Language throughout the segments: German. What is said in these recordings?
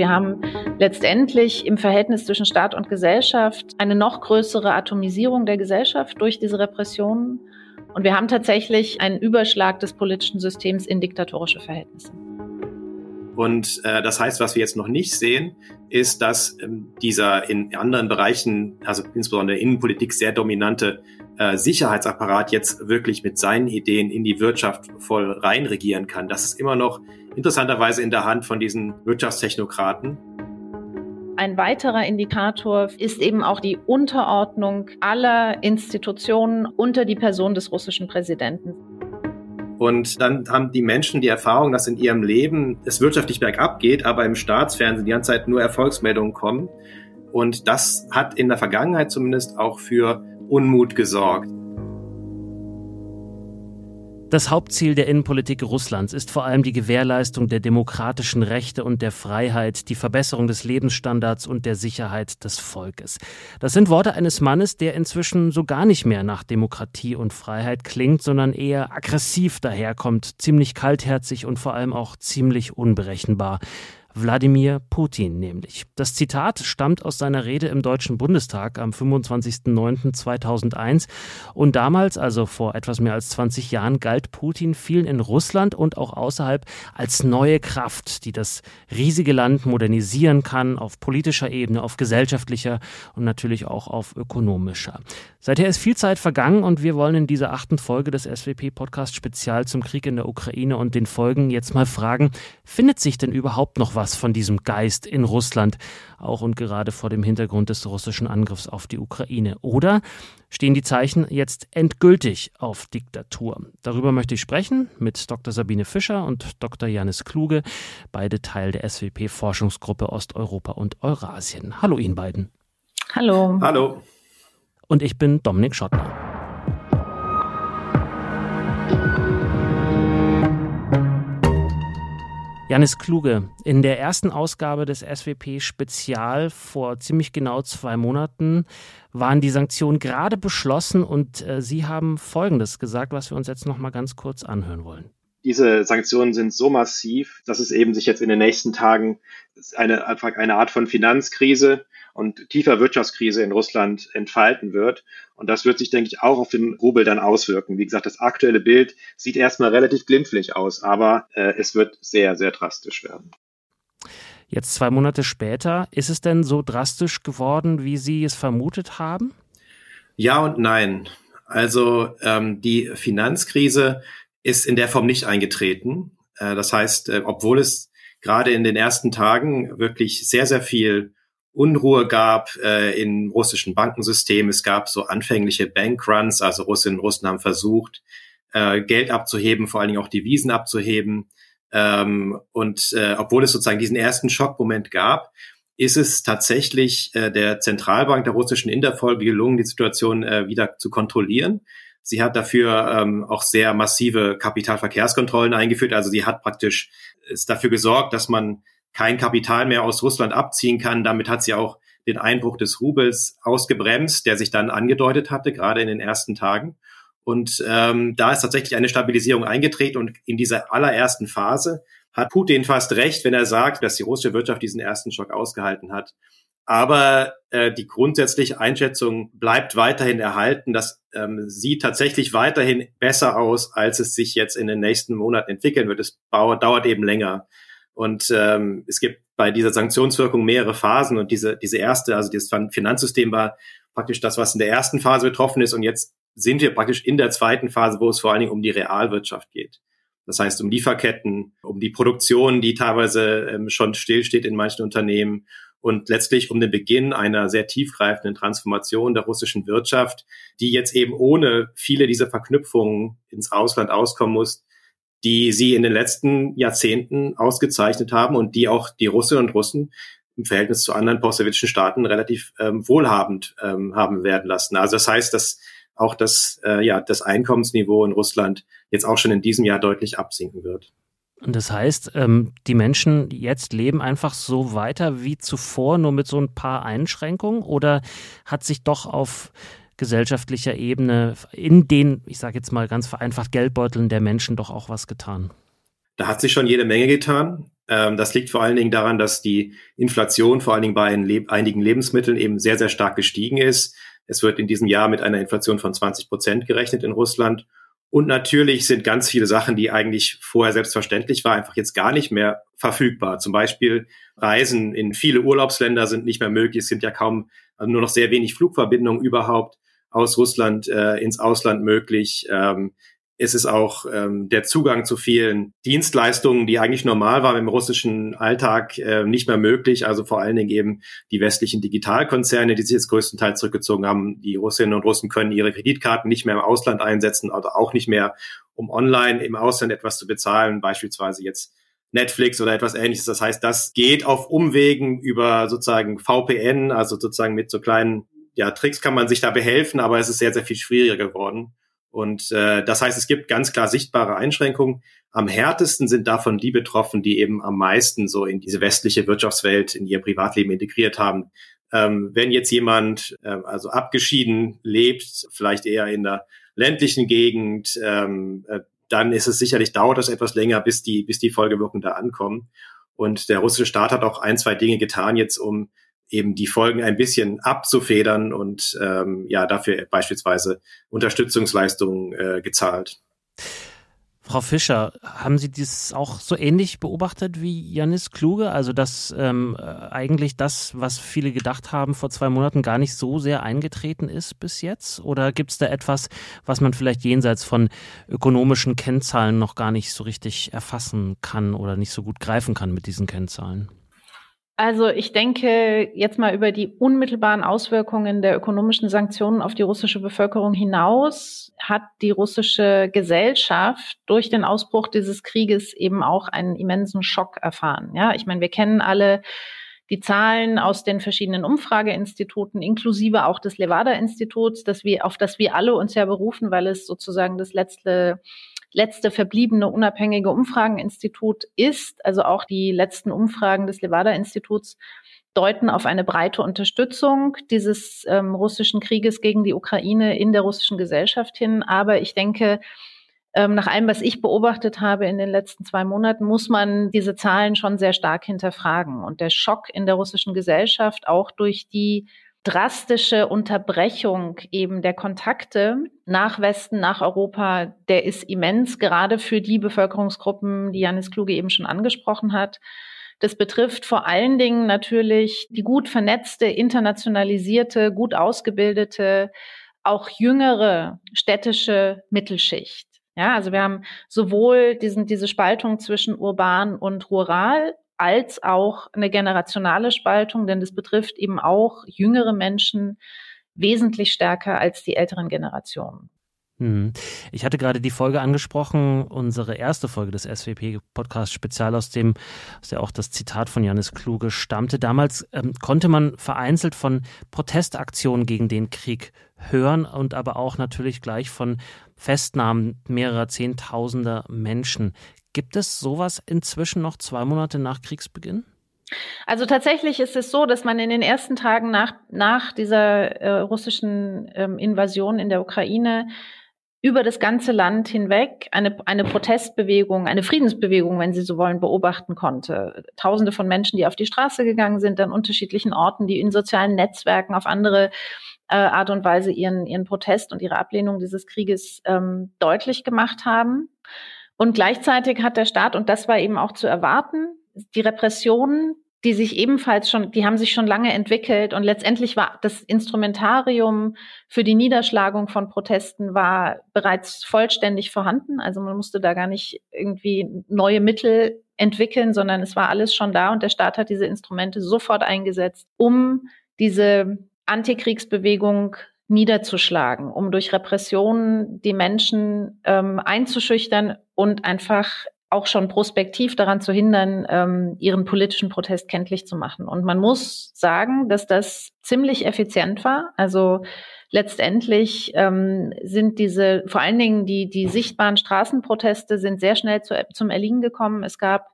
Wir haben letztendlich im Verhältnis zwischen Staat und Gesellschaft eine noch größere Atomisierung der Gesellschaft durch diese Repressionen. Und wir haben tatsächlich einen Überschlag des politischen Systems in diktatorische Verhältnisse. Und äh, das heißt, was wir jetzt noch nicht sehen, ist, dass ähm, dieser in anderen Bereichen, also insbesondere der Innenpolitik, sehr dominante äh, Sicherheitsapparat jetzt wirklich mit seinen Ideen in die Wirtschaft voll reinregieren kann. Das ist immer noch interessanterweise in der Hand von diesen Wirtschaftstechnokraten. Ein weiterer Indikator ist eben auch die Unterordnung aller Institutionen unter die Person des russischen Präsidenten. Und dann haben die Menschen die Erfahrung, dass in ihrem Leben es wirtschaftlich bergab geht, aber im Staatsfernsehen die ganze Zeit nur Erfolgsmeldungen kommen. Und das hat in der Vergangenheit zumindest auch für Unmut gesorgt. Das Hauptziel der Innenpolitik Russlands ist vor allem die Gewährleistung der demokratischen Rechte und der Freiheit, die Verbesserung des Lebensstandards und der Sicherheit des Volkes. Das sind Worte eines Mannes, der inzwischen so gar nicht mehr nach Demokratie und Freiheit klingt, sondern eher aggressiv daherkommt, ziemlich kaltherzig und vor allem auch ziemlich unberechenbar. Wladimir Putin nämlich. Das Zitat stammt aus seiner Rede im Deutschen Bundestag am 25.09.2001 und damals, also vor etwas mehr als 20 Jahren, galt Putin vielen in Russland und auch außerhalb als neue Kraft, die das riesige Land modernisieren kann auf politischer Ebene, auf gesellschaftlicher und natürlich auch auf ökonomischer. Seither ist viel Zeit vergangen und wir wollen in dieser achten Folge des SWP-Podcast Spezial zum Krieg in der Ukraine und den Folgen jetzt mal fragen, findet sich denn überhaupt noch was von diesem Geist in Russland, auch und gerade vor dem Hintergrund des russischen Angriffs auf die Ukraine? Oder stehen die Zeichen jetzt endgültig auf Diktatur? Darüber möchte ich sprechen mit Dr. Sabine Fischer und Dr. Janis Kluge, beide Teil der SWP-Forschungsgruppe Osteuropa und Eurasien. Hallo Ihnen beiden. Hallo. Hallo und ich bin Dominik Schottner. Janis Kluge, in der ersten Ausgabe des SWP Spezial vor ziemlich genau zwei Monaten waren die Sanktionen gerade beschlossen und äh, Sie haben Folgendes gesagt, was wir uns jetzt noch mal ganz kurz anhören wollen. Diese Sanktionen sind so massiv, dass es eben sich jetzt in den nächsten Tagen eine, eine Art von Finanzkrise und tiefer Wirtschaftskrise in Russland entfalten wird. Und das wird sich, denke ich, auch auf den Rubel dann auswirken. Wie gesagt, das aktuelle Bild sieht erstmal relativ glimpflich aus, aber äh, es wird sehr, sehr drastisch werden. Jetzt zwei Monate später, ist es denn so drastisch geworden, wie Sie es vermutet haben? Ja und nein. Also ähm, die Finanzkrise ist in der Form nicht eingetreten. Äh, das heißt, äh, obwohl es gerade in den ersten Tagen wirklich sehr, sehr viel Unruhe gab äh, im russischen Bankensystem. Es gab so anfängliche Bankruns, also Russinnen und Russen haben versucht, äh, Geld abzuheben, vor allen Dingen auch Devisen abzuheben. Ähm, und äh, obwohl es sozusagen diesen ersten Schockmoment gab, ist es tatsächlich äh, der Zentralbank der russischen in der Folge gelungen, die Situation äh, wieder zu kontrollieren. Sie hat dafür ähm, auch sehr massive Kapitalverkehrskontrollen eingeführt. Also sie hat praktisch ist dafür gesorgt, dass man kein Kapital mehr aus Russland abziehen kann. Damit hat sie auch den Einbruch des Rubels ausgebremst, der sich dann angedeutet hatte, gerade in den ersten Tagen. Und ähm, da ist tatsächlich eine Stabilisierung eingetreten. Und in dieser allerersten Phase hat Putin fast recht, wenn er sagt, dass die russische Wirtschaft diesen ersten Schock ausgehalten hat. Aber äh, die grundsätzliche Einschätzung bleibt weiterhin erhalten. Das ähm, sieht tatsächlich weiterhin besser aus, als es sich jetzt in den nächsten Monaten entwickeln wird. Es dauert eben länger. Und ähm, es gibt bei dieser Sanktionswirkung mehrere Phasen und diese, diese erste, also das Finanzsystem war praktisch das, was in der ersten Phase betroffen ist und jetzt sind wir praktisch in der zweiten Phase, wo es vor allen Dingen um die Realwirtschaft geht. Das heißt, um Lieferketten, um die Produktion, die teilweise ähm, schon stillsteht in manchen Unternehmen und letztlich um den Beginn einer sehr tiefgreifenden Transformation der russischen Wirtschaft, die jetzt eben ohne viele dieser Verknüpfungen ins Ausland auskommen muss, die sie in den letzten Jahrzehnten ausgezeichnet haben und die auch die Russinnen und Russen im Verhältnis zu anderen postsowjetischen Staaten relativ ähm, wohlhabend ähm, haben werden lassen. Also das heißt, dass auch das, äh, ja, das Einkommensniveau in Russland jetzt auch schon in diesem Jahr deutlich absinken wird. Und das heißt, ähm, die Menschen jetzt leben einfach so weiter wie zuvor, nur mit so ein paar Einschränkungen? Oder hat sich doch auf gesellschaftlicher Ebene in den, ich sage jetzt mal ganz vereinfacht, Geldbeuteln der Menschen doch auch was getan? Da hat sich schon jede Menge getan. Ähm, das liegt vor allen Dingen daran, dass die Inflation vor allen Dingen bei einigen Lebensmitteln eben sehr, sehr stark gestiegen ist. Es wird in diesem Jahr mit einer Inflation von 20 Prozent gerechnet in Russland. Und natürlich sind ganz viele Sachen, die eigentlich vorher selbstverständlich war, einfach jetzt gar nicht mehr verfügbar. Zum Beispiel Reisen in viele Urlaubsländer sind nicht mehr möglich. Es sind ja kaum also nur noch sehr wenig Flugverbindungen überhaupt aus Russland äh, ins Ausland möglich. Ähm, es ist auch ähm, der Zugang zu vielen Dienstleistungen, die eigentlich normal waren im russischen Alltag, äh, nicht mehr möglich. Also vor allen Dingen eben die westlichen Digitalkonzerne, die sich jetzt größtenteils zurückgezogen haben. Die Russinnen und Russen können ihre Kreditkarten nicht mehr im Ausland einsetzen oder auch nicht mehr, um online im Ausland etwas zu bezahlen, beispielsweise jetzt Netflix oder etwas ähnliches. Das heißt, das geht auf Umwegen über sozusagen VPN, also sozusagen mit so kleinen ja, Tricks kann man sich da behelfen, aber es ist sehr, sehr viel schwieriger geworden. Und äh, das heißt, es gibt ganz klar sichtbare Einschränkungen. Am härtesten sind davon die betroffen, die eben am meisten so in diese westliche Wirtschaftswelt, in ihr Privatleben integriert haben. Ähm, wenn jetzt jemand äh, also abgeschieden lebt, vielleicht eher in der ländlichen Gegend, ähm, äh, dann ist es sicherlich, dauert es etwas länger, bis die, bis die Folgewirkungen da ankommen. Und der russische Staat hat auch ein, zwei Dinge getan jetzt, um eben die Folgen ein bisschen abzufedern und ähm, ja dafür beispielsweise Unterstützungsleistungen äh, gezahlt. Frau Fischer, haben Sie dies auch so ähnlich beobachtet wie Janis Kluge? Also, dass ähm, äh, eigentlich das, was viele gedacht haben vor zwei Monaten, gar nicht so sehr eingetreten ist bis jetzt? Oder gibt es da etwas, was man vielleicht jenseits von ökonomischen Kennzahlen noch gar nicht so richtig erfassen kann oder nicht so gut greifen kann mit diesen Kennzahlen? Also ich denke jetzt mal über die unmittelbaren Auswirkungen der ökonomischen Sanktionen auf die russische Bevölkerung hinaus hat die russische Gesellschaft durch den Ausbruch dieses Krieges eben auch einen immensen Schock erfahren. Ja, ich meine, wir kennen alle die Zahlen aus den verschiedenen Umfrageinstituten, inklusive auch des Levada-Instituts, auf das wir alle uns ja berufen, weil es sozusagen das letzte letzte verbliebene unabhängige Umfrageninstitut ist. Also auch die letzten Umfragen des Levada-Instituts deuten auf eine breite Unterstützung dieses ähm, russischen Krieges gegen die Ukraine in der russischen Gesellschaft hin. Aber ich denke, ähm, nach allem, was ich beobachtet habe in den letzten zwei Monaten, muss man diese Zahlen schon sehr stark hinterfragen. Und der Schock in der russischen Gesellschaft, auch durch die drastische Unterbrechung eben der Kontakte nach Westen, nach Europa, der ist immens, gerade für die Bevölkerungsgruppen, die Janis Kluge eben schon angesprochen hat. Das betrifft vor allen Dingen natürlich die gut vernetzte, internationalisierte, gut ausgebildete, auch jüngere städtische Mittelschicht. Ja, also wir haben sowohl diesen, diese Spaltung zwischen urban und rural als auch eine generationale Spaltung, denn das betrifft eben auch jüngere Menschen wesentlich stärker als die älteren Generationen. Mhm. Ich hatte gerade die Folge angesprochen, unsere erste Folge des SWP-Podcasts, spezial aus dem, aus der auch das Zitat von Janis Kluge stammte. Damals ähm, konnte man vereinzelt von Protestaktionen gegen den Krieg hören und aber auch natürlich gleich von Festnahmen mehrerer Zehntausender Menschen. Gibt es sowas inzwischen noch zwei Monate nach Kriegsbeginn? Also tatsächlich ist es so, dass man in den ersten Tagen nach, nach dieser äh, russischen ähm, Invasion in der Ukraine über das ganze Land hinweg eine, eine Protestbewegung, eine Friedensbewegung, wenn Sie so wollen, beobachten konnte. Tausende von Menschen, die auf die Straße gegangen sind, an unterschiedlichen Orten, die in sozialen Netzwerken auf andere äh, Art und Weise ihren, ihren Protest und ihre Ablehnung dieses Krieges ähm, deutlich gemacht haben. Und gleichzeitig hat der Staat, und das war eben auch zu erwarten, die Repressionen, die sich ebenfalls schon, die haben sich schon lange entwickelt und letztendlich war das Instrumentarium für die Niederschlagung von Protesten war bereits vollständig vorhanden. Also man musste da gar nicht irgendwie neue Mittel entwickeln, sondern es war alles schon da und der Staat hat diese Instrumente sofort eingesetzt, um diese Antikriegsbewegung niederzuschlagen, um durch Repressionen die Menschen ähm, einzuschüchtern und einfach auch schon prospektiv daran zu hindern, ähm, ihren politischen Protest kenntlich zu machen. Und man muss sagen, dass das ziemlich effizient war. Also letztendlich ähm, sind diese, vor allen Dingen die, die sichtbaren Straßenproteste sind sehr schnell zu, zum Erliegen gekommen. Es gab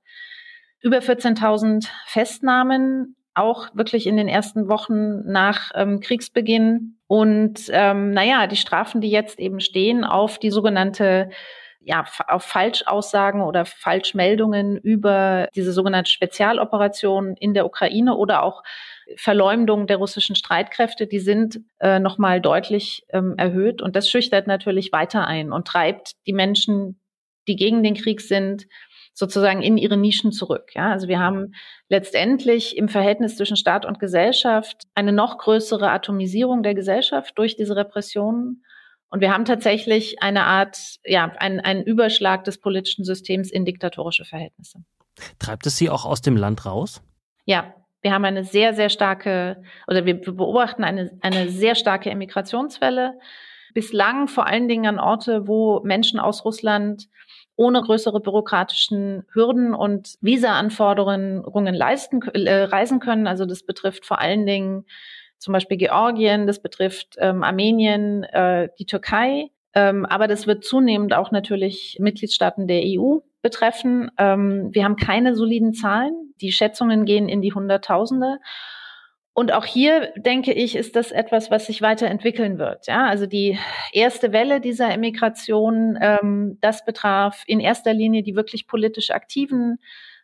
über 14.000 Festnahmen, auch wirklich in den ersten Wochen nach ähm, Kriegsbeginn. Und ähm, naja, die Strafen, die jetzt eben stehen auf die sogenannte ja, auf Falschaussagen oder Falschmeldungen über diese sogenannte Spezialoperation in der Ukraine oder auch Verleumdung der russischen Streitkräfte, die sind äh, nochmal deutlich ähm, erhöht. Und das schüchtert natürlich weiter ein und treibt die Menschen, die gegen den Krieg sind, sozusagen in ihre Nischen zurück. Ja, also wir haben letztendlich im Verhältnis zwischen Staat und Gesellschaft eine noch größere Atomisierung der Gesellschaft durch diese Repressionen. Und wir haben tatsächlich eine Art, ja, einen, einen Überschlag des politischen Systems in diktatorische Verhältnisse. Treibt es Sie auch aus dem Land raus? Ja, wir haben eine sehr, sehr starke, oder wir beobachten eine, eine sehr starke Emigrationswelle. Bislang vor allen Dingen an Orte, wo Menschen aus Russland ohne größere bürokratischen Hürden und Visa-Anforderungen leisten, äh, reisen können. Also das betrifft vor allen Dingen zum Beispiel Georgien, das betrifft ähm, Armenien, äh, die Türkei. Ähm, aber das wird zunehmend auch natürlich Mitgliedstaaten der EU betreffen. Ähm, wir haben keine soliden Zahlen. Die Schätzungen gehen in die Hunderttausende. Und auch hier denke ich, ist das etwas, was sich weiterentwickeln wird. Ja, also die erste Welle dieser Emigration, ähm, das betraf in erster Linie die wirklich politisch Aktiven,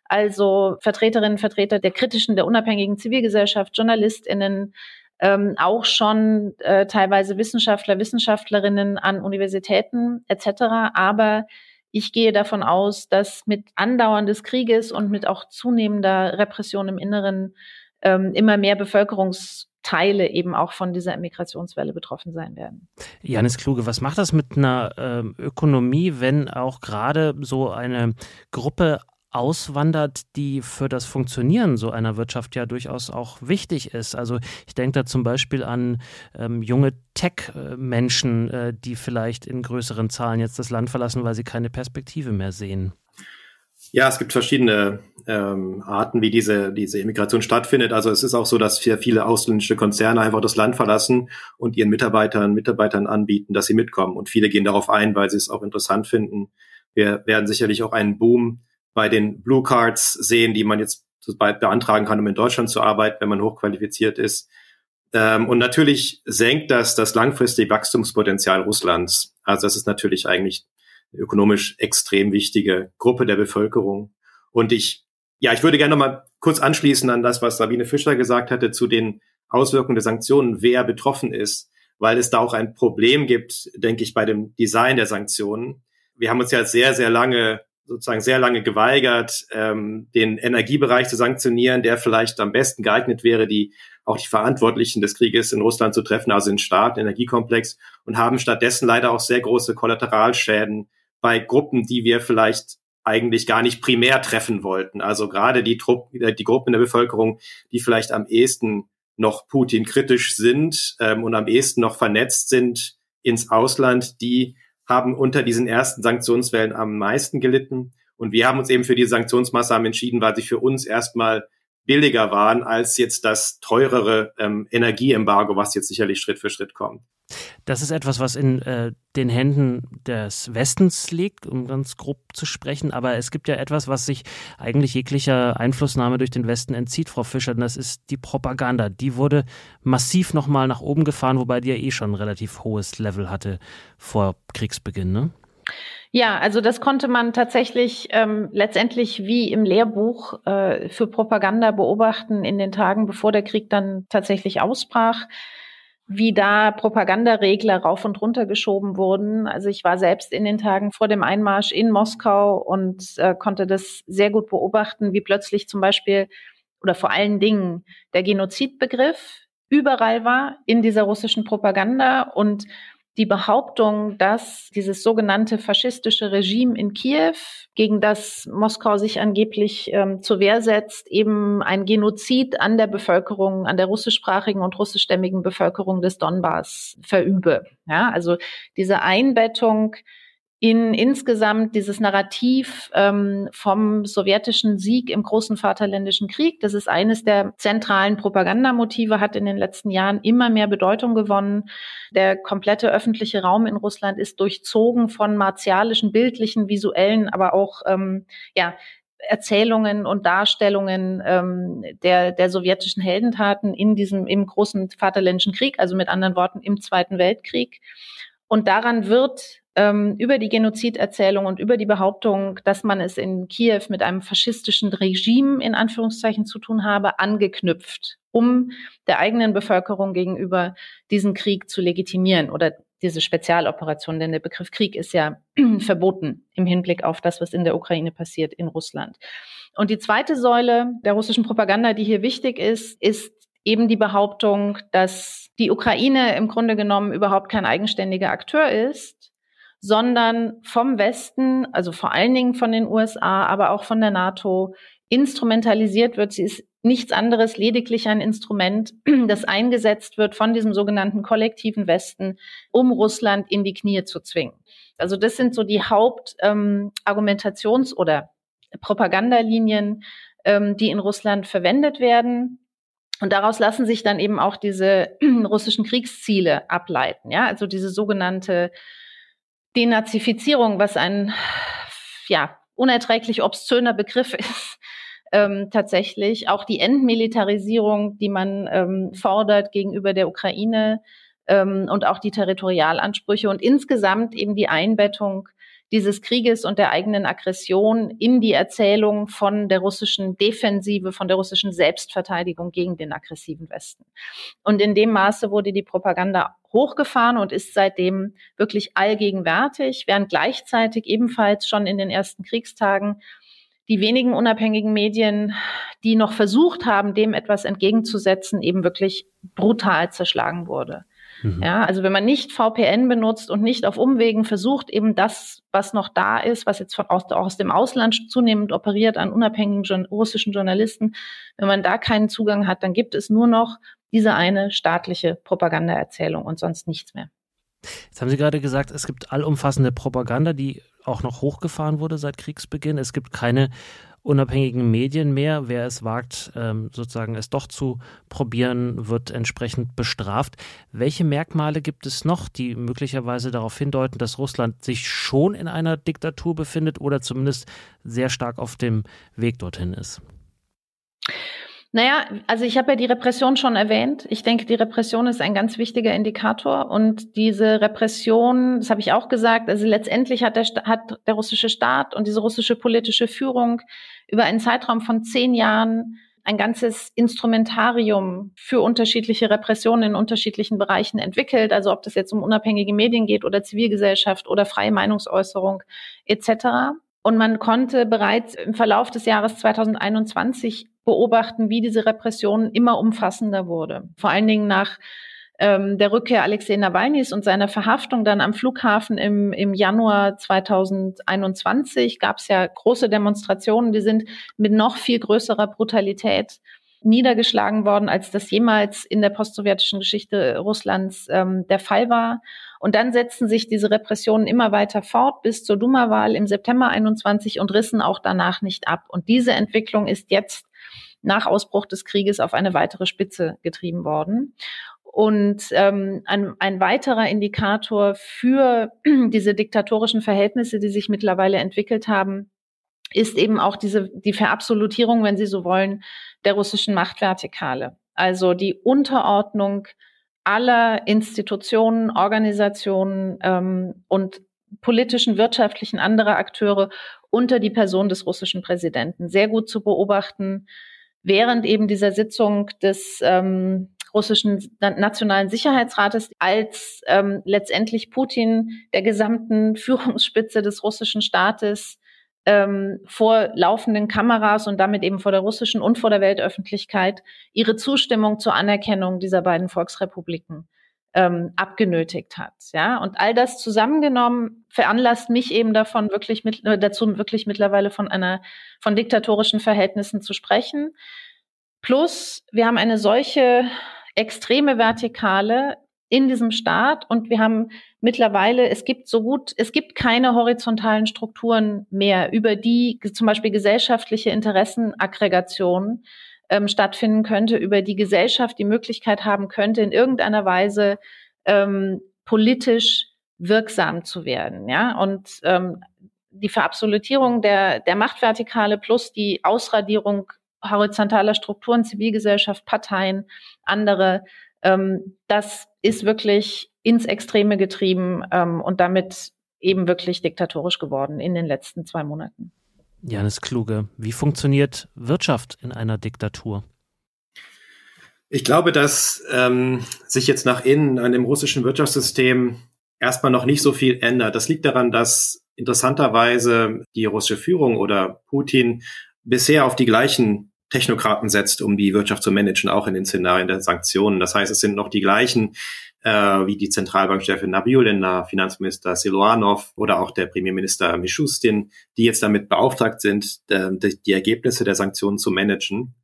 also Vertreterinnen, Vertreter der kritischen, der unabhängigen Zivilgesellschaft, JournalistInnen, ähm, auch schon äh, teilweise Wissenschaftler, Wissenschaftlerinnen an Universitäten etc. Aber ich gehe davon aus, dass mit Andauern des Krieges und mit auch zunehmender Repression im Inneren ähm, immer mehr Bevölkerungsteile eben auch von dieser Emigrationswelle betroffen sein werden. Janis Kluge, was macht das mit einer ähm, Ökonomie, wenn auch gerade so eine Gruppe auswandert, die für das Funktionieren so einer Wirtschaft ja durchaus auch wichtig ist. Also ich denke da zum Beispiel an ähm, junge Tech-Menschen, äh, die vielleicht in größeren Zahlen jetzt das Land verlassen, weil sie keine Perspektive mehr sehen. Ja, es gibt verschiedene ähm, Arten, wie diese, diese Immigration stattfindet. Also es ist auch so, dass viele ausländische Konzerne einfach das Land verlassen und ihren Mitarbeitern, Mitarbeitern anbieten, dass sie mitkommen. Und viele gehen darauf ein, weil sie es auch interessant finden. Wir werden sicherlich auch einen Boom bei den Blue Cards sehen, die man jetzt beantragen kann, um in Deutschland zu arbeiten, wenn man hochqualifiziert ist. Ähm, und natürlich senkt das das langfristige Wachstumspotenzial Russlands. Also das ist natürlich eigentlich ökonomisch extrem wichtige Gruppe der Bevölkerung. Und ich, ja, ich würde gerne noch mal kurz anschließen an das, was Sabine Fischer gesagt hatte zu den Auswirkungen der Sanktionen, wer betroffen ist, weil es da auch ein Problem gibt, denke ich, bei dem Design der Sanktionen. Wir haben uns ja sehr, sehr lange sozusagen sehr lange geweigert, ähm, den Energiebereich zu sanktionieren, der vielleicht am besten geeignet wäre, die auch die Verantwortlichen des Krieges in Russland zu treffen, also den Staat, den Energiekomplex, und haben stattdessen leider auch sehr große Kollateralschäden bei Gruppen, die wir vielleicht eigentlich gar nicht primär treffen wollten. Also gerade die, Trupp, äh, die Gruppen der Bevölkerung, die vielleicht am ehesten noch Putin kritisch sind ähm, und am ehesten noch vernetzt sind ins Ausland, die haben unter diesen ersten Sanktionswellen am meisten gelitten. Und wir haben uns eben für die Sanktionsmaßnahmen entschieden, weil sie für uns erstmal billiger waren als jetzt das teurere ähm, Energieembargo, was jetzt sicherlich Schritt für Schritt kommt. Das ist etwas, was in äh, den Händen des Westens liegt, um ganz grob zu sprechen. Aber es gibt ja etwas, was sich eigentlich jeglicher Einflussnahme durch den Westen entzieht, Frau Fischer. Und das ist die Propaganda. Die wurde massiv nochmal nach oben gefahren, wobei die ja eh schon ein relativ hohes Level hatte vor Kriegsbeginn. Ne? Ja, also das konnte man tatsächlich ähm, letztendlich wie im Lehrbuch äh, für Propaganda beobachten in den Tagen, bevor der Krieg dann tatsächlich ausbrach, wie da Propagandaregler rauf und runter geschoben wurden. Also ich war selbst in den Tagen vor dem Einmarsch in Moskau und äh, konnte das sehr gut beobachten, wie plötzlich zum Beispiel oder vor allen Dingen der Genozidbegriff überall war in dieser russischen Propaganda und die Behauptung, dass dieses sogenannte faschistische Regime in Kiew, gegen das Moskau sich angeblich ähm, zur Wehr setzt, eben ein Genozid an der Bevölkerung, an der russischsprachigen und russischstämmigen Bevölkerung des Donbass verübe. Ja, also diese Einbettung in insgesamt dieses Narrativ ähm, vom sowjetischen Sieg im großen Vaterländischen Krieg. Das ist eines der zentralen Propagandamotive, hat in den letzten Jahren immer mehr Bedeutung gewonnen. Der komplette öffentliche Raum in Russland ist durchzogen von martialischen, bildlichen, visuellen, aber auch ähm, ja, Erzählungen und Darstellungen ähm, der, der sowjetischen Heldentaten in diesem im großen Vaterländischen Krieg, also mit anderen Worten im Zweiten Weltkrieg. Und daran wird ähm, über die Genoziderzählung und über die Behauptung, dass man es in Kiew mit einem faschistischen Regime in Anführungszeichen zu tun habe, angeknüpft, um der eigenen Bevölkerung gegenüber diesen Krieg zu legitimieren oder diese Spezialoperation, denn der Begriff Krieg ist ja verboten im Hinblick auf das, was in der Ukraine passiert, in Russland. Und die zweite Säule der russischen Propaganda, die hier wichtig ist, ist eben die Behauptung, dass die Ukraine im Grunde genommen überhaupt kein eigenständiger Akteur ist, sondern vom Westen, also vor allen Dingen von den USA, aber auch von der NATO, instrumentalisiert wird. Sie ist nichts anderes, lediglich ein Instrument, das eingesetzt wird von diesem sogenannten kollektiven Westen, um Russland in die Knie zu zwingen. Also das sind so die Hauptargumentations- ähm, oder Propagandalinien, ähm, die in Russland verwendet werden. Und daraus lassen sich dann eben auch diese russischen Kriegsziele ableiten. Ja, also diese sogenannte Denazifizierung, was ein ja unerträglich obszöner Begriff ist, ähm, tatsächlich auch die Entmilitarisierung, die man ähm, fordert gegenüber der Ukraine ähm, und auch die Territorialansprüche und insgesamt eben die Einbettung dieses Krieges und der eigenen Aggression in die Erzählung von der russischen Defensive, von der russischen Selbstverteidigung gegen den aggressiven Westen. Und in dem Maße wurde die Propaganda hochgefahren und ist seitdem wirklich allgegenwärtig, während gleichzeitig ebenfalls schon in den ersten Kriegstagen die wenigen unabhängigen Medien, die noch versucht haben, dem etwas entgegenzusetzen, eben wirklich brutal zerschlagen wurde. Mhm. Ja, also wenn man nicht VPN benutzt und nicht auf Umwegen versucht, eben das, was noch da ist, was jetzt von aus, aus dem Ausland zunehmend operiert an unabhängigen russischen Journalisten, wenn man da keinen Zugang hat, dann gibt es nur noch diese eine staatliche Propagandaerzählung und sonst nichts mehr. Jetzt haben Sie gerade gesagt, es gibt allumfassende Propaganda, die auch noch hochgefahren wurde seit Kriegsbeginn. Es gibt keine unabhängigen Medien mehr. Wer es wagt, ähm, sozusagen es doch zu probieren, wird entsprechend bestraft. Welche Merkmale gibt es noch, die möglicherweise darauf hindeuten, dass Russland sich schon in einer Diktatur befindet oder zumindest sehr stark auf dem Weg dorthin ist? Naja, also ich habe ja die Repression schon erwähnt. Ich denke, die Repression ist ein ganz wichtiger Indikator und diese Repression, das habe ich auch gesagt, also letztendlich hat der, hat der russische Staat und diese russische politische Führung über einen Zeitraum von zehn Jahren ein ganzes Instrumentarium für unterschiedliche Repressionen in unterschiedlichen Bereichen entwickelt. Also ob das jetzt um unabhängige Medien geht oder Zivilgesellschaft oder freie Meinungsäußerung etc. Und man konnte bereits im Verlauf des Jahres 2021 beobachten, wie diese Repression immer umfassender wurde. Vor allen Dingen nach ähm, der Rückkehr Alexei Nawalnys und seiner Verhaftung dann am Flughafen im, im Januar 2021 gab es ja große Demonstrationen, die sind mit noch viel größerer Brutalität niedergeschlagen worden, als das jemals in der postsowjetischen Geschichte Russlands ähm, der Fall war. Und dann setzten sich diese Repressionen immer weiter fort bis zur Duma-Wahl im September 21 und rissen auch danach nicht ab. Und diese Entwicklung ist jetzt nach Ausbruch des Krieges auf eine weitere Spitze getrieben worden. Und ähm, ein, ein weiterer Indikator für diese diktatorischen Verhältnisse, die sich mittlerweile entwickelt haben, ist eben auch diese, die Verabsolutierung, wenn Sie so wollen, der russischen Machtvertikale. Also die Unterordnung aller Institutionen, Organisationen ähm, und politischen, wirtschaftlichen anderer Akteure unter die Person des russischen Präsidenten. Sehr gut zu beobachten, während eben dieser Sitzung des ähm, russischen Nationalen Sicherheitsrates, als ähm, letztendlich Putin der gesamten Führungsspitze des russischen Staates ähm, vor laufenden Kameras und damit eben vor der russischen und vor der Weltöffentlichkeit ihre Zustimmung zur Anerkennung dieser beiden Volksrepubliken ähm, abgenötigt hat. Ja, und all das zusammengenommen veranlasst mich eben davon wirklich mit, äh, dazu wirklich mittlerweile von einer von diktatorischen Verhältnissen zu sprechen. Plus wir haben eine solche extreme Vertikale in diesem Staat und wir haben mittlerweile, es gibt so gut, es gibt keine horizontalen Strukturen mehr, über die zum Beispiel gesellschaftliche Interessenaggregation ähm, stattfinden könnte, über die Gesellschaft die Möglichkeit haben könnte, in irgendeiner Weise ähm, politisch wirksam zu werden. Ja, und ähm, die Verabsolutierung der, der Machtvertikale plus die Ausradierung horizontaler Strukturen, Zivilgesellschaft, Parteien, andere ähm, das ist wirklich ins Extreme getrieben ähm, und damit eben wirklich diktatorisch geworden in den letzten zwei Monaten. Janis Kluge, wie funktioniert Wirtschaft in einer Diktatur? Ich glaube, dass ähm, sich jetzt nach innen an dem russischen Wirtschaftssystem erstmal noch nicht so viel ändert. Das liegt daran, dass interessanterweise die russische Führung oder Putin bisher auf die gleichen Technokraten setzt, um die Wirtschaft zu managen, auch in den Szenarien der Sanktionen. Das heißt, es sind noch die gleichen äh, wie die Zentralbankchefin Nabiulina, Finanzminister Siluanov oder auch der Premierminister Mishustin, die jetzt damit beauftragt sind, äh, die Ergebnisse der Sanktionen zu managen.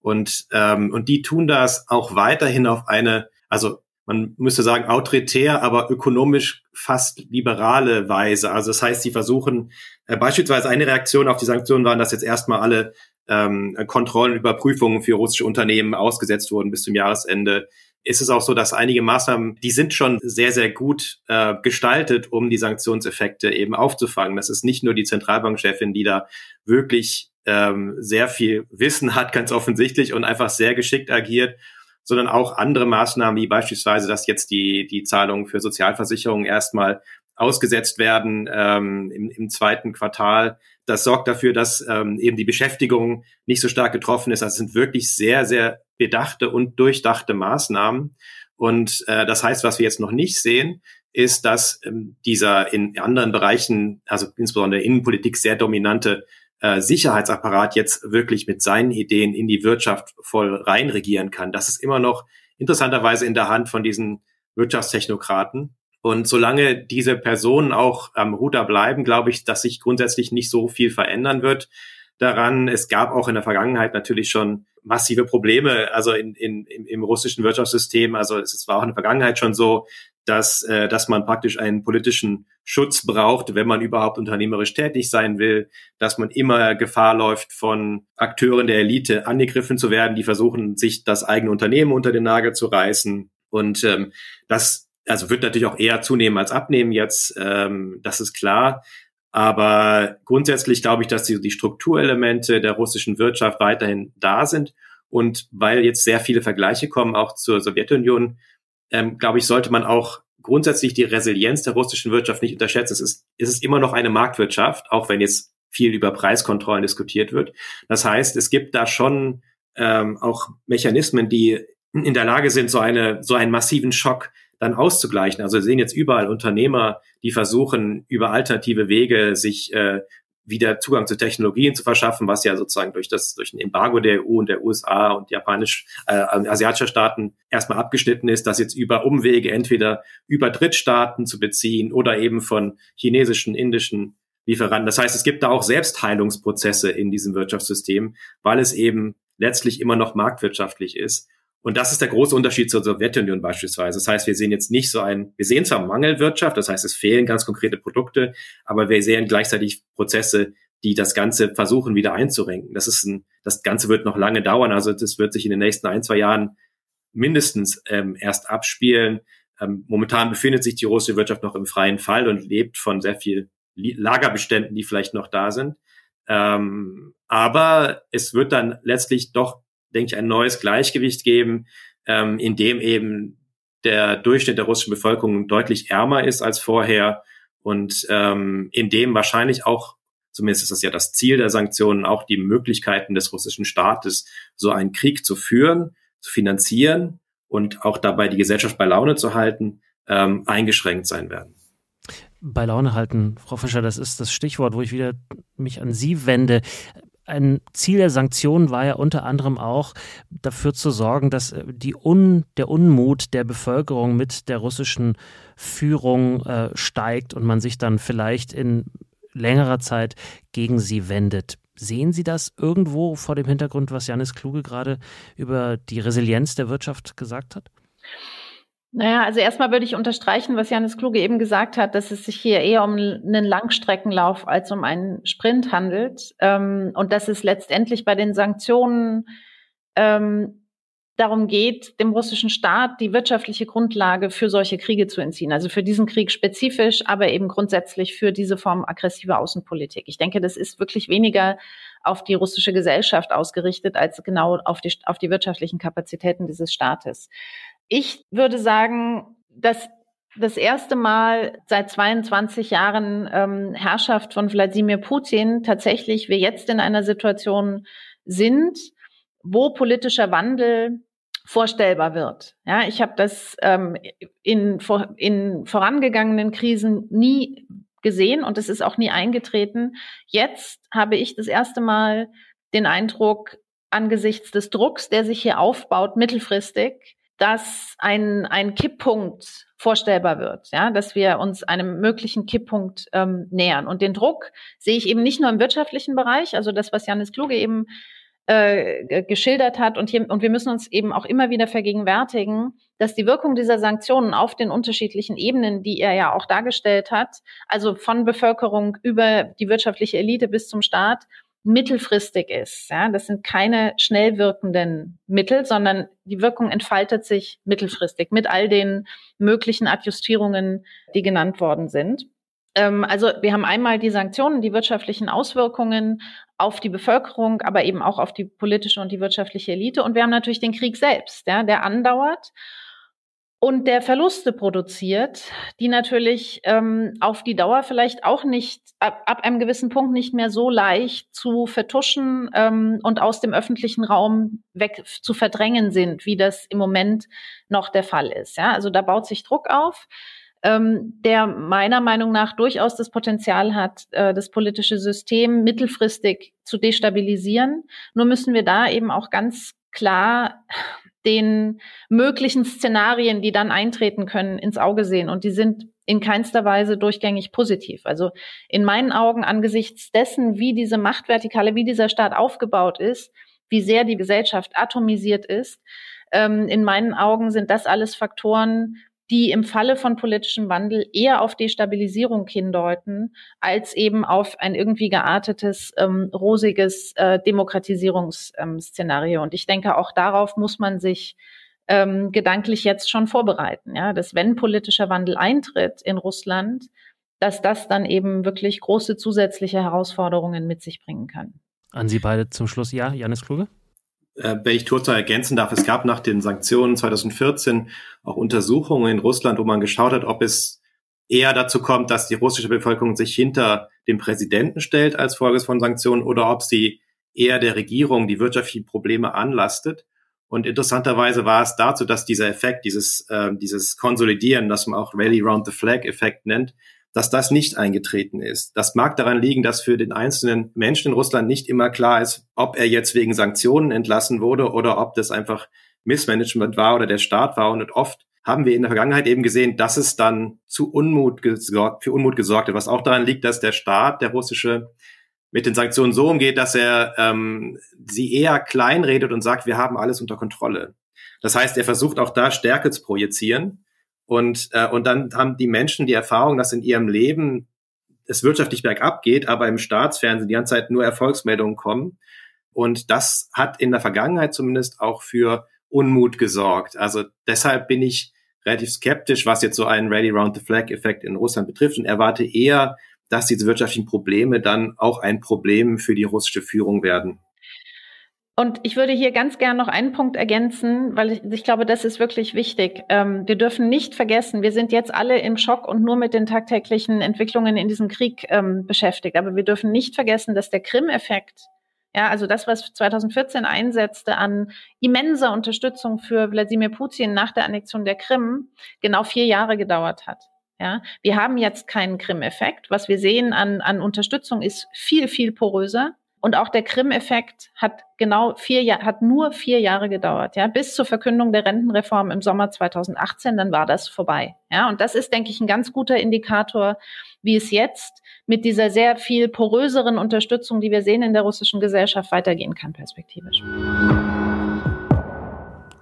Und, ähm, und die tun das auch weiterhin auf eine, also man müsste sagen, autoritär, aber ökonomisch fast liberale Weise. Also das heißt, sie versuchen äh, beispielsweise eine Reaktion auf die Sanktionen waren, dass jetzt erstmal alle ähm, Kontrollen, Überprüfungen für russische Unternehmen ausgesetzt wurden bis zum Jahresende. Ist es auch so, dass einige Maßnahmen, die sind schon sehr, sehr gut äh, gestaltet, um die Sanktionseffekte eben aufzufangen. Das ist nicht nur die Zentralbankchefin, die da wirklich ähm, sehr viel Wissen hat, ganz offensichtlich, und einfach sehr geschickt agiert, sondern auch andere Maßnahmen, wie beispielsweise, dass jetzt die, die Zahlungen für Sozialversicherungen erstmal ausgesetzt werden ähm, im, im zweiten Quartal. Das sorgt dafür, dass ähm, eben die Beschäftigung nicht so stark getroffen ist. Das sind wirklich sehr, sehr bedachte und durchdachte Maßnahmen. Und äh, das heißt, was wir jetzt noch nicht sehen, ist, dass ähm, dieser in anderen Bereichen, also insbesondere Innenpolitik, sehr dominante äh, Sicherheitsapparat jetzt wirklich mit seinen Ideen in die Wirtschaft voll reinregieren kann. Das ist immer noch interessanterweise in der Hand von diesen Wirtschaftstechnokraten. Und solange diese Personen auch am Ruder bleiben, glaube ich, dass sich grundsätzlich nicht so viel verändern wird daran. Es gab auch in der Vergangenheit natürlich schon massive Probleme, also in, in, im, im russischen Wirtschaftssystem. Also es, war auch in der Vergangenheit schon so, dass, äh, dass man praktisch einen politischen Schutz braucht, wenn man überhaupt unternehmerisch tätig sein will, dass man immer Gefahr läuft, von Akteuren der Elite angegriffen zu werden, die versuchen, sich das eigene Unternehmen unter den Nagel zu reißen. Und ähm, das also wird natürlich auch eher zunehmen als abnehmen jetzt, ähm, das ist klar. Aber grundsätzlich glaube ich, dass die, die Strukturelemente der russischen Wirtschaft weiterhin da sind. Und weil jetzt sehr viele Vergleiche kommen, auch zur Sowjetunion, ähm, glaube ich, sollte man auch grundsätzlich die Resilienz der russischen Wirtschaft nicht unterschätzen. Es ist, es ist immer noch eine Marktwirtschaft, auch wenn jetzt viel über Preiskontrollen diskutiert wird. Das heißt, es gibt da schon ähm, auch Mechanismen, die in der Lage sind, so eine so einen massiven Schock dann auszugleichen. Also wir sehen jetzt überall Unternehmer, die versuchen, über alternative Wege sich äh, wieder Zugang zu Technologien zu verschaffen, was ja sozusagen durch das durch ein Embargo der EU und der USA und japanisch äh, asiatischer Staaten erstmal abgeschnitten ist, das jetzt über Umwege entweder über Drittstaaten zu beziehen oder eben von chinesischen, indischen Lieferanten. Das heißt, es gibt da auch Selbstheilungsprozesse in diesem Wirtschaftssystem, weil es eben letztlich immer noch marktwirtschaftlich ist. Und das ist der große Unterschied zur Sowjetunion beispielsweise. Das heißt, wir sehen jetzt nicht so ein, wir sehen zwar Mangelwirtschaft, das heißt, es fehlen ganz konkrete Produkte, aber wir sehen gleichzeitig Prozesse, die das Ganze versuchen wieder einzurenken. Das ist ein, das Ganze wird noch lange dauern. Also das wird sich in den nächsten ein, zwei Jahren mindestens ähm, erst abspielen. Ähm, momentan befindet sich die russische Wirtschaft noch im freien Fall und lebt von sehr viel Lagerbeständen, die vielleicht noch da sind. Ähm, aber es wird dann letztlich doch denke ich, ein neues Gleichgewicht geben, ähm, in dem eben der Durchschnitt der russischen Bevölkerung deutlich ärmer ist als vorher und ähm, in dem wahrscheinlich auch, zumindest ist das ja das Ziel der Sanktionen, auch die Möglichkeiten des russischen Staates, so einen Krieg zu führen, zu finanzieren und auch dabei die Gesellschaft bei Laune zu halten, ähm, eingeschränkt sein werden bei Laune halten. Frau Fischer, das ist das Stichwort, wo ich wieder mich an Sie wende ein Ziel der Sanktionen war ja unter anderem auch dafür zu sorgen, dass äh, die Un, der Unmut der Bevölkerung mit der russischen Führung äh, steigt und man sich dann vielleicht in längerer Zeit gegen sie wendet. Sehen Sie das irgendwo vor dem Hintergrund, was Janis Kluge gerade über die Resilienz der Wirtschaft gesagt hat? Naja, also erstmal würde ich unterstreichen, was Janis Kluge eben gesagt hat, dass es sich hier eher um einen Langstreckenlauf als um einen Sprint handelt ähm, und dass es letztendlich bei den Sanktionen ähm, darum geht, dem russischen Staat die wirtschaftliche Grundlage für solche Kriege zu entziehen. Also für diesen Krieg spezifisch, aber eben grundsätzlich für diese Form aggressiver Außenpolitik. Ich denke, das ist wirklich weniger auf die russische Gesellschaft ausgerichtet als genau auf die, auf die wirtschaftlichen Kapazitäten dieses Staates. Ich würde sagen, dass das erste Mal seit 22 Jahren ähm, Herrschaft von Wladimir Putin tatsächlich wir jetzt in einer Situation sind, wo politischer Wandel vorstellbar wird. Ja, ich habe das ähm, in, in vorangegangenen Krisen nie gesehen und es ist auch nie eingetreten. Jetzt habe ich das erste Mal den Eindruck, angesichts des Drucks, der sich hier aufbaut, mittelfristig, dass ein, ein Kipppunkt vorstellbar wird, ja, dass wir uns einem möglichen Kipppunkt ähm, nähern. Und den Druck sehe ich eben nicht nur im wirtschaftlichen Bereich, also das, was Janis Kluge eben äh, geschildert hat. Und, hier, und wir müssen uns eben auch immer wieder vergegenwärtigen, dass die Wirkung dieser Sanktionen auf den unterschiedlichen Ebenen, die er ja auch dargestellt hat, also von Bevölkerung über die wirtschaftliche Elite bis zum Staat, mittelfristig ist. Ja, das sind keine schnell wirkenden Mittel, sondern die Wirkung entfaltet sich mittelfristig mit all den möglichen Adjustierungen, die genannt worden sind. Ähm, also wir haben einmal die Sanktionen, die wirtschaftlichen Auswirkungen auf die Bevölkerung, aber eben auch auf die politische und die wirtschaftliche Elite. Und wir haben natürlich den Krieg selbst, ja, der andauert und der Verluste produziert, die natürlich ähm, auf die Dauer vielleicht auch nicht ab, ab einem gewissen Punkt nicht mehr so leicht zu vertuschen ähm, und aus dem öffentlichen Raum weg zu verdrängen sind, wie das im Moment noch der Fall ist. Ja, also da baut sich Druck auf. Ähm, der meiner Meinung nach durchaus das Potenzial hat, äh, das politische System mittelfristig zu destabilisieren. Nur müssen wir da eben auch ganz klar den möglichen Szenarien, die dann eintreten können, ins Auge sehen. Und die sind in keinster Weise durchgängig positiv. Also in meinen Augen angesichts dessen, wie diese Machtvertikale, wie dieser Staat aufgebaut ist, wie sehr die Gesellschaft atomisiert ist, ähm, in meinen Augen sind das alles Faktoren, die im Falle von politischem Wandel eher auf Destabilisierung hindeuten, als eben auf ein irgendwie geartetes, ähm, rosiges äh, Demokratisierungsszenario. Und ich denke, auch darauf muss man sich ähm, gedanklich jetzt schon vorbereiten, ja, dass wenn politischer Wandel eintritt in Russland, dass das dann eben wirklich große zusätzliche Herausforderungen mit sich bringen kann. An Sie beide zum Schluss, ja, Janis Kluge? Äh, wenn ich kurz ergänzen darf, es gab nach den Sanktionen 2014 auch Untersuchungen in Russland, wo man geschaut hat, ob es eher dazu kommt, dass die russische Bevölkerung sich hinter dem Präsidenten stellt als Folge von Sanktionen oder ob sie eher der Regierung die wirtschaftlichen Probleme anlastet. Und interessanterweise war es dazu, dass dieser Effekt, dieses, äh, dieses Konsolidieren, das man auch Rally Round the Flag Effekt nennt, dass das nicht eingetreten ist. Das mag daran liegen, dass für den einzelnen Menschen in Russland nicht immer klar ist, ob er jetzt wegen Sanktionen entlassen wurde oder ob das einfach Missmanagement war oder der Staat war. Und oft haben wir in der Vergangenheit eben gesehen, dass es dann zu Unmut gesorgt, für Unmut gesorgt hat, was auch daran liegt, dass der Staat, der russische, mit den Sanktionen so umgeht, dass er ähm, sie eher kleinredet und sagt, wir haben alles unter Kontrolle. Das heißt, er versucht auch da Stärke zu projizieren und, äh, und dann haben die Menschen die Erfahrung, dass in ihrem Leben es wirtschaftlich bergab geht, aber im Staatsfernsehen die ganze Zeit nur Erfolgsmeldungen kommen. Und das hat in der Vergangenheit zumindest auch für Unmut gesorgt. Also deshalb bin ich relativ skeptisch, was jetzt so einen Ready Round the Flag Effekt in Russland betrifft und erwarte eher, dass diese wirtschaftlichen Probleme dann auch ein Problem für die russische Führung werden. Und ich würde hier ganz gern noch einen Punkt ergänzen, weil ich, ich glaube, das ist wirklich wichtig. Ähm, wir dürfen nicht vergessen, wir sind jetzt alle im Schock und nur mit den tagtäglichen Entwicklungen in diesem Krieg ähm, beschäftigt. Aber wir dürfen nicht vergessen, dass der Krim-Effekt, ja, also das, was 2014 einsetzte an immenser Unterstützung für Wladimir Putin nach der Annexion der Krim, genau vier Jahre gedauert hat. Ja, wir haben jetzt keinen Krim-Effekt. Was wir sehen an, an Unterstützung ist viel, viel poröser. Und auch der Krim-Effekt hat genau vier Jahre, hat nur vier Jahre gedauert, ja, bis zur Verkündung der Rentenreform im Sommer 2018, dann war das vorbei. Ja, und das ist, denke ich, ein ganz guter Indikator, wie es jetzt mit dieser sehr viel poröseren Unterstützung, die wir sehen in der russischen Gesellschaft, weitergehen kann, perspektivisch.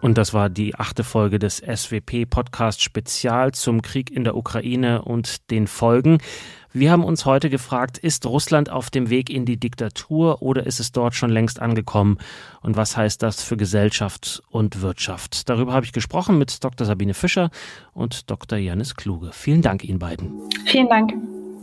Und das war die achte Folge des SWP-Podcast Spezial zum Krieg in der Ukraine und den Folgen. Wir haben uns heute gefragt, ist Russland auf dem Weg in die Diktatur oder ist es dort schon längst angekommen? Und was heißt das für Gesellschaft und Wirtschaft? Darüber habe ich gesprochen mit Dr. Sabine Fischer und Dr. Janis Kluge. Vielen Dank Ihnen beiden. Vielen Dank.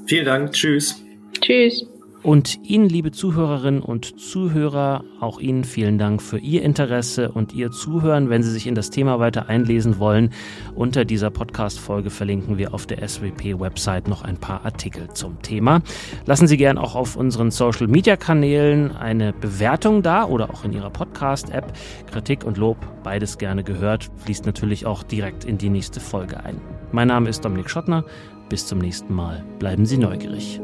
Vielen Dank. Tschüss. Tschüss. Und Ihnen, liebe Zuhörerinnen und Zuhörer, auch Ihnen vielen Dank für Ihr Interesse und Ihr Zuhören. Wenn Sie sich in das Thema weiter einlesen wollen, unter dieser Podcast-Folge verlinken wir auf der SWP-Website noch ein paar Artikel zum Thema. Lassen Sie gern auch auf unseren Social-Media-Kanälen eine Bewertung da oder auch in Ihrer Podcast-App. Kritik und Lob, beides gerne gehört, fließt natürlich auch direkt in die nächste Folge ein. Mein Name ist Dominik Schottner. Bis zum nächsten Mal. Bleiben Sie neugierig.